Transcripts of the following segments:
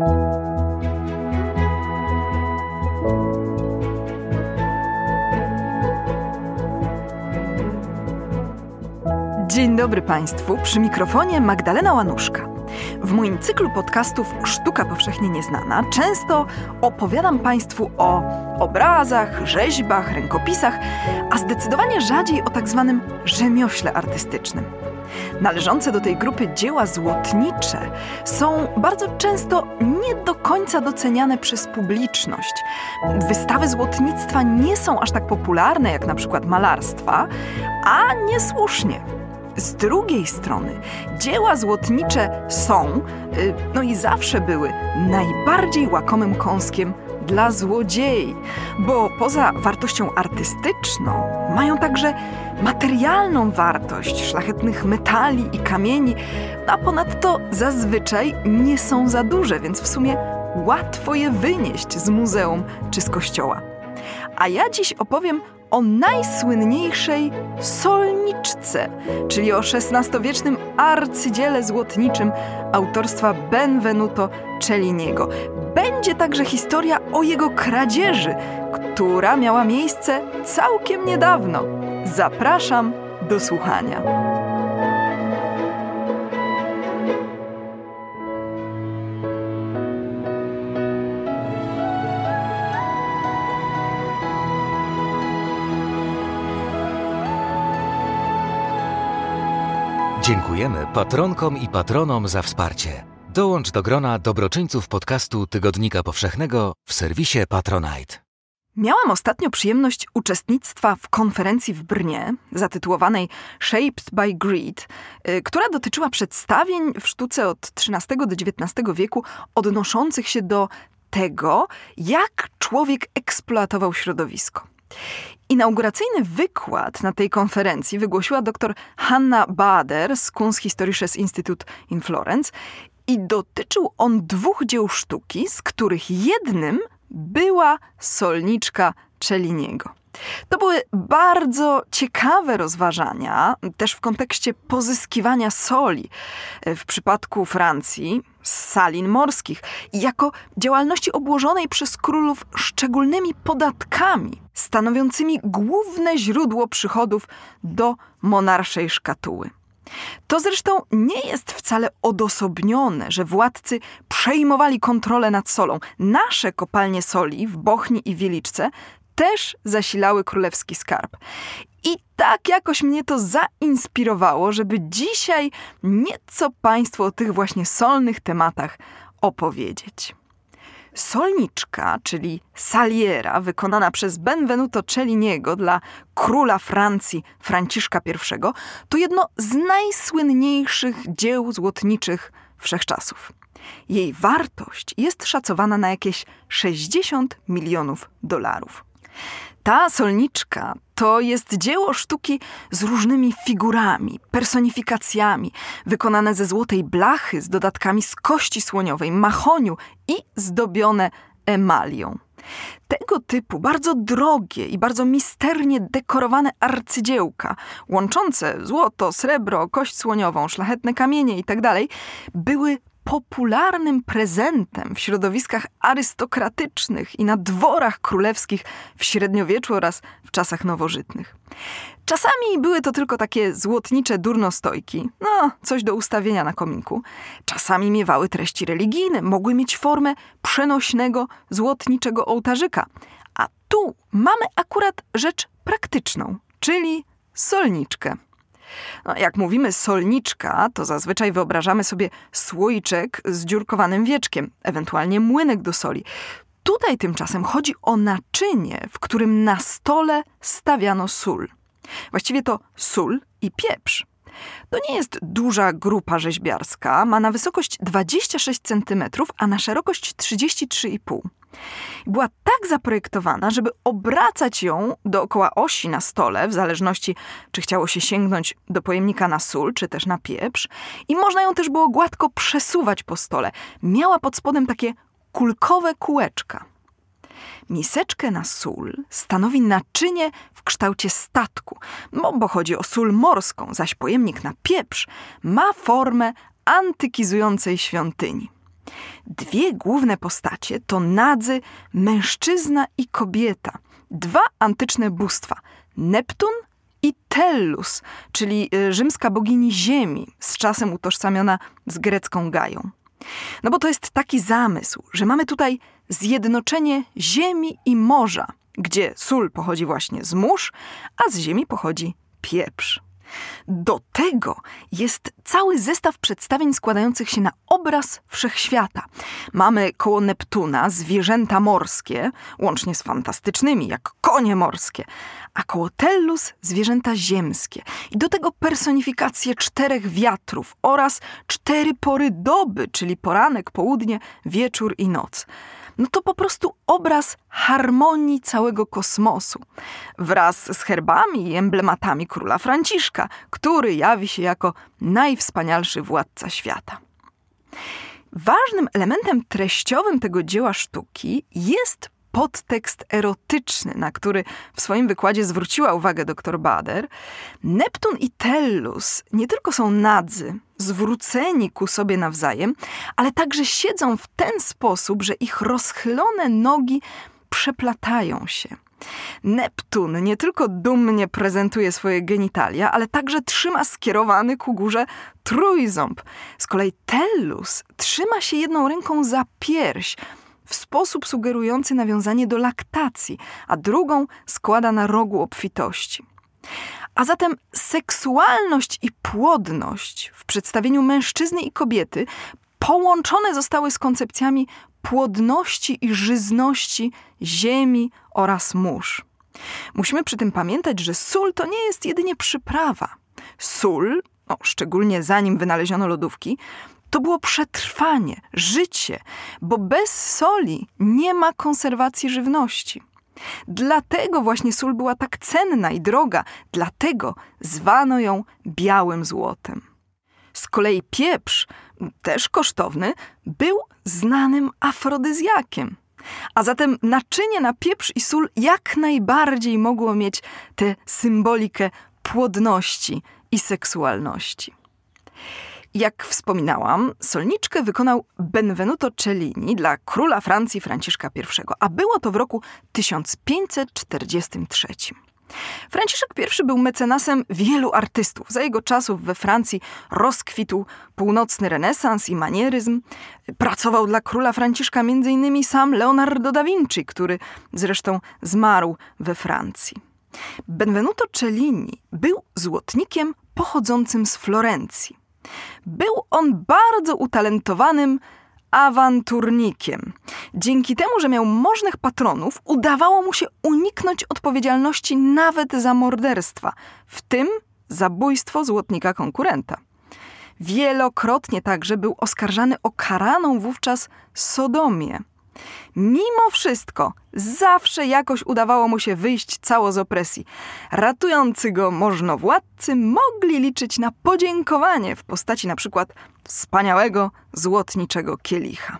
Dzień dobry Państwu, przy mikrofonie Magdalena Łanuszka. W moim cyklu podcastów Sztuka Powszechnie Nieznana często opowiadam Państwu o obrazach, rzeźbach, rękopisach, a zdecydowanie rzadziej o tak zwanym rzemiośle artystycznym. Należące do tej grupy dzieła złotnicze są bardzo często nie do końca doceniane przez publiczność. Wystawy złotnictwa nie są aż tak popularne jak na przykład malarstwa, a niesłusznie. Z drugiej strony, dzieła złotnicze są, y, no i zawsze były, najbardziej łakomym kąskiem dla złodziei, bo poza wartością artystyczną mają także materialną wartość szlachetnych metali i kamieni, a ponadto zazwyczaj nie są za duże, więc w sumie łatwo je wynieść z muzeum czy z kościoła. A ja dziś opowiem o najsłynniejszej solniczce, czyli o XVI-wiecznym arcydziele złotniczym autorstwa Benvenuto Celliniego. Będzie także historia o jego kradzieży, która miała miejsce całkiem niedawno. Zapraszam do słuchania. Dziękujemy patronkom i patronom za wsparcie. Dołącz do grona dobroczyńców podcastu Tygodnika Powszechnego w serwisie Patronite. Miałam ostatnio przyjemność uczestnictwa w konferencji w Brnie zatytułowanej Shaped by Greed, y, która dotyczyła przedstawień w sztuce od XIII do XIX wieku odnoszących się do tego, jak człowiek eksploatował środowisko. Inauguracyjny wykład na tej konferencji wygłosiła dr Hanna Bader z Kunsthistorisches Institut in Florence i dotyczył on dwóch dzieł sztuki, z których jednym była solniczka Celliniego. To były bardzo ciekawe rozważania, też w kontekście pozyskiwania soli w przypadku Francji salin morskich i jako działalności obłożonej przez królów szczególnymi podatkami, stanowiącymi główne źródło przychodów do monarszej szkatuły. To zresztą nie jest wcale odosobnione, że władcy przejmowali kontrolę nad solą. Nasze kopalnie soli w Bochni i Wieliczce też zasilały królewski skarb. I tak jakoś mnie to zainspirowało, żeby dzisiaj nieco Państwu o tych właśnie solnych tematach opowiedzieć. Solniczka, czyli saliera, wykonana przez Benvenuto Celliniego dla króla Francji Franciszka I, to jedno z najsłynniejszych dzieł złotniczych wszechczasów. Jej wartość jest szacowana na jakieś 60 milionów dolarów. Ta solniczka to jest dzieło sztuki z różnymi figurami, personifikacjami, wykonane ze złotej blachy z dodatkami z kości słoniowej, mahoniu i zdobione emalią. Tego typu bardzo drogie i bardzo misternie dekorowane arcydziełka, łączące złoto, srebro, kość słoniową, szlachetne kamienie itd., tak były popularnym prezentem w środowiskach arystokratycznych i na dworach królewskich w średniowieczu oraz w czasach nowożytnych. Czasami były to tylko takie złotnicze durnostojki, no, coś do ustawienia na kominku. Czasami miewały treści religijne, mogły mieć formę przenośnego złotniczego ołtarzyka. A tu mamy akurat rzecz praktyczną, czyli solniczkę. No, jak mówimy solniczka, to zazwyczaj wyobrażamy sobie słoiczek z dziurkowanym wieczkiem, ewentualnie młynek do soli. Tutaj tymczasem chodzi o naczynie, w którym na stole stawiano sól. Właściwie to sól i pieprz. To nie jest duża grupa rzeźbiarska, ma na wysokość 26 cm, a na szerokość 33,5 była tak zaprojektowana, żeby obracać ją dookoła osi na stole, w zależności czy chciało się sięgnąć do pojemnika na sól, czy też na pieprz, i można ją też było gładko przesuwać po stole. Miała pod spodem takie kulkowe kółeczka. Miseczkę na sól stanowi naczynie w kształcie statku, no bo chodzi o sól morską, zaś pojemnik na pieprz ma formę antykizującej świątyni. Dwie główne postacie to nadzy mężczyzna i kobieta. Dwa antyczne bóstwa: Neptun i Tellus, czyli y, rzymska bogini ziemi, z czasem utożsamiona z grecką Gają. No bo to jest taki zamysł, że mamy tutaj zjednoczenie ziemi i morza, gdzie sól pochodzi właśnie z mórz, a z ziemi pochodzi pieprz. Do tego jest cały zestaw przedstawień składających się na obraz wszechświata. Mamy koło Neptuna zwierzęta morskie, łącznie z fantastycznymi, jak konie morskie, a koło Tellus zwierzęta ziemskie. I do tego personifikacje czterech wiatrów oraz cztery pory doby, czyli poranek, południe, wieczór i noc no to po prostu obraz harmonii całego kosmosu. Wraz z herbami i emblematami króla Franciszka, który jawi się jako najwspanialszy władca świata. Ważnym elementem treściowym tego dzieła sztuki jest podtekst erotyczny, na który w swoim wykładzie zwróciła uwagę dr Bader, Neptun i Tellus nie tylko są nadzy, zwróceni ku sobie nawzajem, ale także siedzą w ten sposób, że ich rozchylone nogi przeplatają się. Neptun nie tylko dumnie prezentuje swoje genitalia, ale także trzyma skierowany ku górze trójząb. Z kolei Tellus trzyma się jedną ręką za pierś, w sposób sugerujący nawiązanie do laktacji, a drugą składa na rogu obfitości. A zatem seksualność i płodność w przedstawieniu mężczyzny i kobiety połączone zostały z koncepcjami płodności i żyzności ziemi oraz mórz. Musimy przy tym pamiętać, że sól to nie jest jedynie przyprawa. Sól, no, szczególnie zanim wynaleziono lodówki, to było przetrwanie, życie, bo bez soli nie ma konserwacji żywności. Dlatego właśnie sól była tak cenna i droga, dlatego zwano ją białym złotem. Z kolei pieprz, też kosztowny, był znanym afrodyzjakiem. A zatem naczynie na pieprz i sól jak najbardziej mogło mieć tę symbolikę płodności i seksualności. Jak wspominałam, solniczkę wykonał Benvenuto Cellini dla króla Francji Franciszka I, a było to w roku 1543. Franciszek I był mecenasem wielu artystów. Za jego czasów we Francji rozkwitł północny renesans i manieryzm. Pracował dla króla Franciszka m.in. sam Leonardo da Vinci, który zresztą zmarł we Francji. Benvenuto Cellini był złotnikiem pochodzącym z Florencji. Był on bardzo utalentowanym awanturnikiem. Dzięki temu, że miał możnych patronów, udawało mu się uniknąć odpowiedzialności nawet za morderstwa, w tym zabójstwo złotnika konkurenta. Wielokrotnie także był oskarżany o karaną wówczas sodomię. Mimo wszystko, zawsze jakoś udawało mu się wyjść cało z opresji. Ratujący go możnowładcy mogli liczyć na podziękowanie w postaci na przykład wspaniałego złotniczego kielicha.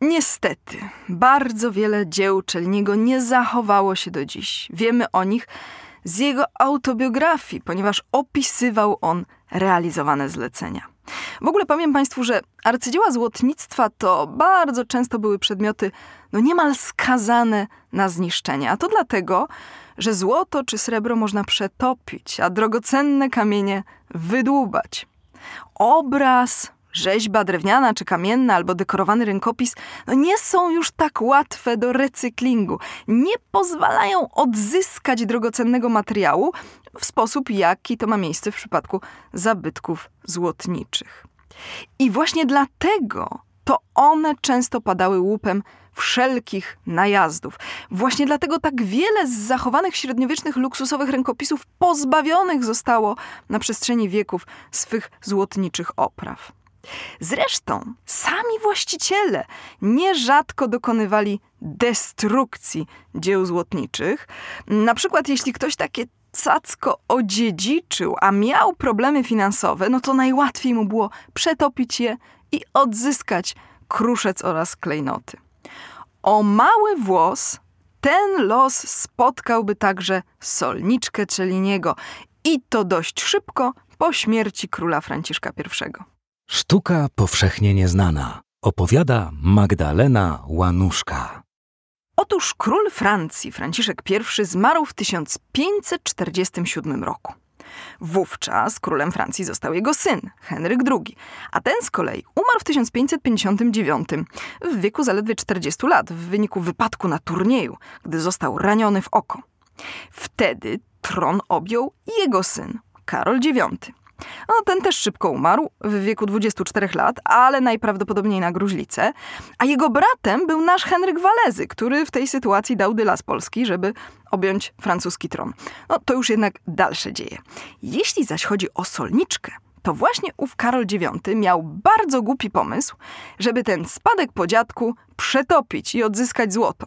Niestety, bardzo wiele dzieł Czelniego nie zachowało się do dziś. Wiemy o nich z jego autobiografii, ponieważ opisywał on realizowane zlecenia. W ogóle powiem Państwu, że arcydzieła złotnictwa to bardzo często były przedmioty no niemal skazane na zniszczenie. A to dlatego, że złoto czy srebro można przetopić, a drogocenne kamienie wydłubać. Obraz, rzeźba drewniana czy kamienna albo dekorowany rękopis no nie są już tak łatwe do recyklingu. Nie pozwalają odzyskać drogocennego materiału w sposób, jaki to ma miejsce w przypadku zabytków złotniczych. I właśnie dlatego to one często padały łupem wszelkich najazdów. Właśnie dlatego tak wiele z zachowanych średniowiecznych luksusowych rękopisów pozbawionych zostało na przestrzeni wieków swych złotniczych opraw. Zresztą sami właściciele nierzadko dokonywali destrukcji dzieł złotniczych. Na przykład, jeśli ktoś takie cacko odziedziczył, a miał problemy finansowe, no to najłatwiej mu było przetopić je i odzyskać kruszec oraz klejnoty. O mały włos ten los spotkałby także solniczkę Czeliniego i to dość szybko po śmierci króla Franciszka I. Sztuka powszechnie nieznana. Opowiada Magdalena Łanuszka. Otóż król Francji Franciszek I zmarł w 1547 roku. Wówczas królem Francji został jego syn, Henryk II, a ten z kolei umarł w 1559 w wieku zaledwie 40 lat w wyniku wypadku na turnieju, gdy został raniony w oko. Wtedy tron objął jego syn, Karol IX. No, ten też szybko umarł, w wieku 24 lat, ale najprawdopodobniej na gruźlicę. A jego bratem był nasz Henryk Walezy, który w tej sytuacji dał dyla z Polski, żeby objąć francuski tron. No, to już jednak dalsze dzieje. Jeśli zaś chodzi o solniczkę, to właśnie ów Karol IX miał bardzo głupi pomysł, żeby ten spadek po dziadku przetopić i odzyskać złoto.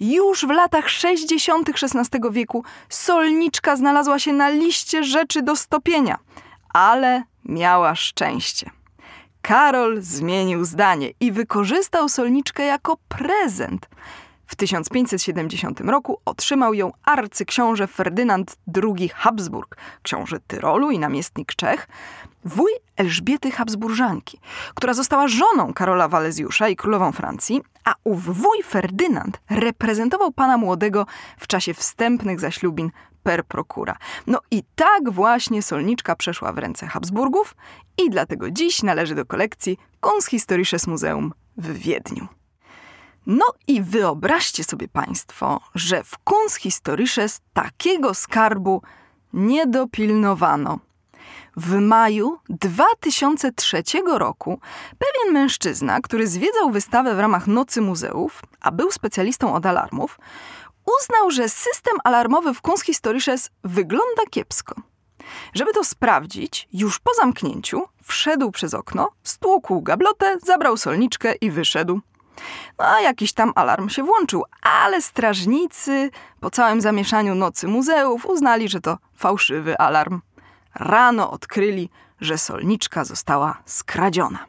Już w latach 60. XVI wieku solniczka znalazła się na liście rzeczy do stopienia – ale miała szczęście. Karol zmienił zdanie i wykorzystał solniczkę jako prezent. W 1570 roku otrzymał ją arcyksiąże Ferdynand II Habsburg, książę Tyrolu i namiestnik Czech, wuj Elżbiety Habsburżanki, która została żoną Karola Walezjusza i królową Francji, a ów wuj Ferdynand reprezentował pana młodego w czasie wstępnych zaślubin per procura. No i tak właśnie solniczka przeszła w ręce Habsburgów i dlatego dziś należy do kolekcji Kunsthistorisches Muzeum w Wiedniu. No i wyobraźcie sobie Państwo, że w Kunsthistorisches takiego skarbu nie dopilnowano. W maju 2003 roku pewien mężczyzna, który zwiedzał wystawę w ramach Nocy Muzeów, a był specjalistą od alarmów, uznał, że system alarmowy w Kunsthistorisches wygląda kiepsko. Żeby to sprawdzić, już po zamknięciu wszedł przez okno, stłukł gablotę, zabrał solniczkę i wyszedł. No a jakiś tam alarm się włączył, ale strażnicy po całym zamieszaniu nocy muzeów uznali, że to fałszywy alarm. Rano odkryli, że solniczka została skradziona.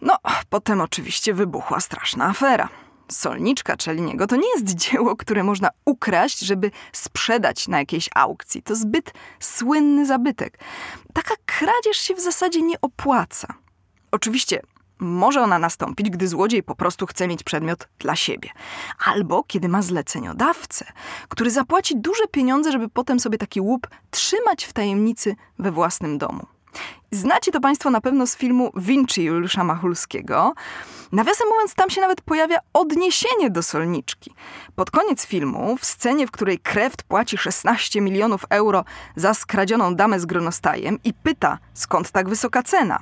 No, potem oczywiście wybuchła straszna afera. Solniczka Czelliniego to nie jest dzieło, które można ukraść, żeby sprzedać na jakiejś aukcji. To zbyt słynny zabytek. Taka kradzież się w zasadzie nie opłaca. Oczywiście może ona nastąpić, gdy złodziej po prostu chce mieć przedmiot dla siebie. Albo kiedy ma zleceniodawcę, który zapłaci duże pieniądze, żeby potem sobie taki łup trzymać w tajemnicy we własnym domu. Znacie to Państwo na pewno z filmu Vinci Juliusza Machulskiego. Nawiasem mówiąc, tam się nawet pojawia odniesienie do solniczki. Pod koniec filmu, w scenie, w której Kreft płaci 16 milionów euro za skradzioną damę z gronostajem i pyta, skąd tak wysoka cena.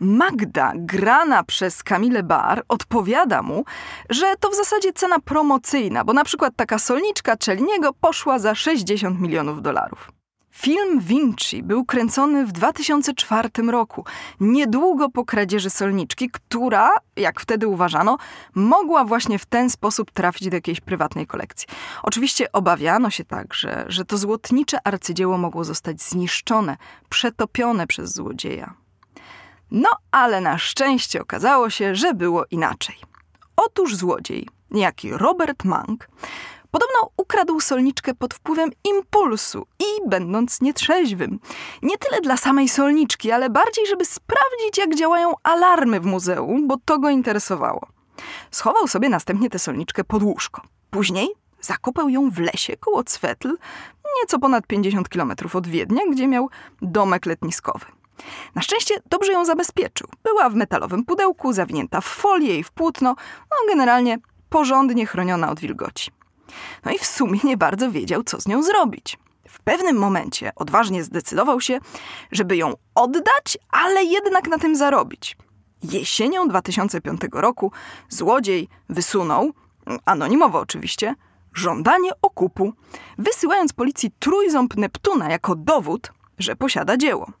Magda, grana przez Kamilę Bar, odpowiada mu, że to w zasadzie cena promocyjna, bo na przykład taka solniczka Czelliniego poszła za 60 milionów dolarów. Film Vinci był kręcony w 2004 roku, niedługo po kradzieży solniczki, która, jak wtedy uważano, mogła właśnie w ten sposób trafić do jakiejś prywatnej kolekcji. Oczywiście obawiano się także, że to złotnicze arcydzieło mogło zostać zniszczone, przetopione przez złodzieja. No, ale na szczęście okazało się, że było inaczej. Otóż złodziej, niejaki Robert Mank, Podobno ukradł solniczkę pod wpływem impulsu i będąc nietrzeźwym. Nie tyle dla samej solniczki, ale bardziej, żeby sprawdzić, jak działają alarmy w muzeum, bo to go interesowało. Schował sobie następnie tę solniczkę pod łóżko. Później zakopał ją w lesie koło Cwetl, nieco ponad 50 kilometrów od Wiednia, gdzie miał domek letniskowy. Na szczęście dobrze ją zabezpieczył. Była w metalowym pudełku, zawinięta w folię i w płótno, no generalnie porządnie chroniona od wilgoci. No i w sumie nie bardzo wiedział, co z nią zrobić. W pewnym momencie odważnie zdecydował się, żeby ją oddać, ale jednak na tym zarobić. Jesienią 2005 roku złodziej wysunął, anonimowo oczywiście, żądanie okupu, wysyłając policji trójząb Neptuna jako dowód, że posiada dzieło.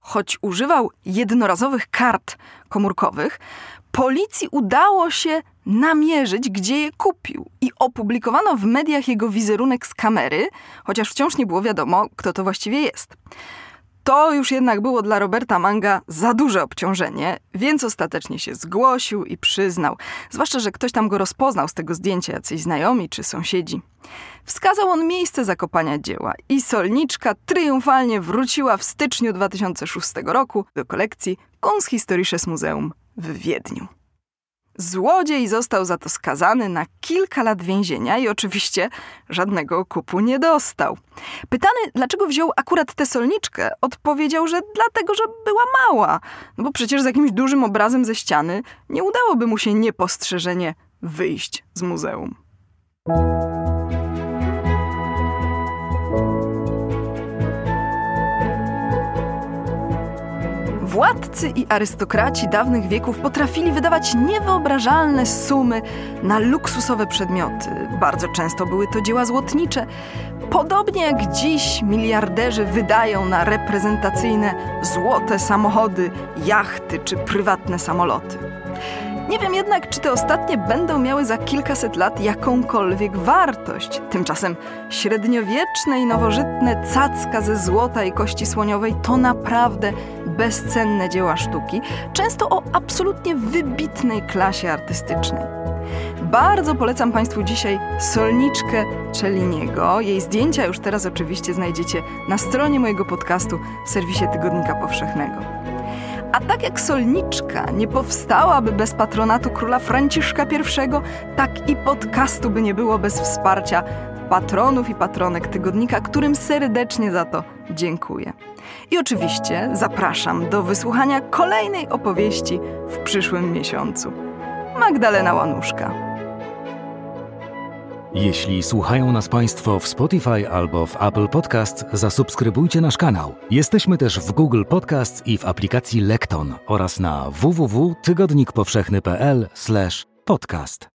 Choć używał jednorazowych kart komórkowych, policji udało się namierzyć, gdzie je kupił. I opublikowano w mediach jego wizerunek z kamery, chociaż wciąż nie było wiadomo, kto to właściwie jest. To już jednak było dla Roberta Manga za duże obciążenie, więc ostatecznie się zgłosił i przyznał. Zwłaszcza, że ktoś tam go rozpoznał z tego zdjęcia, jacyś znajomi czy sąsiedzi. Wskazał on miejsce zakopania dzieła i solniczka triumfalnie wróciła w styczniu 2006 roku do kolekcji Kunsthistorisches Muzeum w Wiedniu. Złodziej został za to skazany na kilka lat więzienia i oczywiście żadnego okupu nie dostał. Pytany, dlaczego wziął akurat tę solniczkę, odpowiedział, że dlatego, że była mała. No bo przecież z jakimś dużym obrazem ze ściany nie udałoby mu się niepostrzeżenie wyjść z muzeum. Władcy i arystokraci dawnych wieków potrafili wydawać niewyobrażalne sumy na luksusowe przedmioty. Bardzo często były to dzieła złotnicze. Podobnie jak dziś miliarderzy wydają na reprezentacyjne złote samochody, jachty czy prywatne samoloty. Nie wiem jednak, czy te ostatnie będą miały za kilkaset lat jakąkolwiek wartość. Tymczasem średniowieczne i nowożytne cacka ze złota i kości słoniowej to naprawdę bezcenne dzieła sztuki, często o absolutnie wybitnej klasie artystycznej. Bardzo polecam Państwu dzisiaj solniczkę Celliniego. Jej zdjęcia już teraz oczywiście znajdziecie na stronie mojego podcastu w serwisie Tygodnika Powszechnego. A tak jak solniczka nie powstałaby bez patronatu króla Franciszka I, tak i podcastu by nie było bez wsparcia patronów i patronek tygodnika, którym serdecznie za to dziękuję. I oczywiście zapraszam do wysłuchania kolejnej opowieści w przyszłym miesiącu. Magdalena Łanuszka. Jeśli słuchają nas Państwo w Spotify albo w Apple Podcast, zasubskrybujcie nasz kanał. Jesteśmy też w Google Podcast i w aplikacji Lekton oraz na www.tygodnikpowszechny.pl/podcast.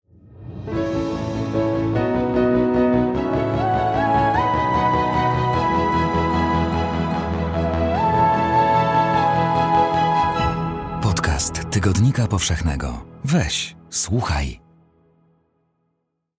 Podcast Tygodnika Powszechnego. Weź, słuchaj.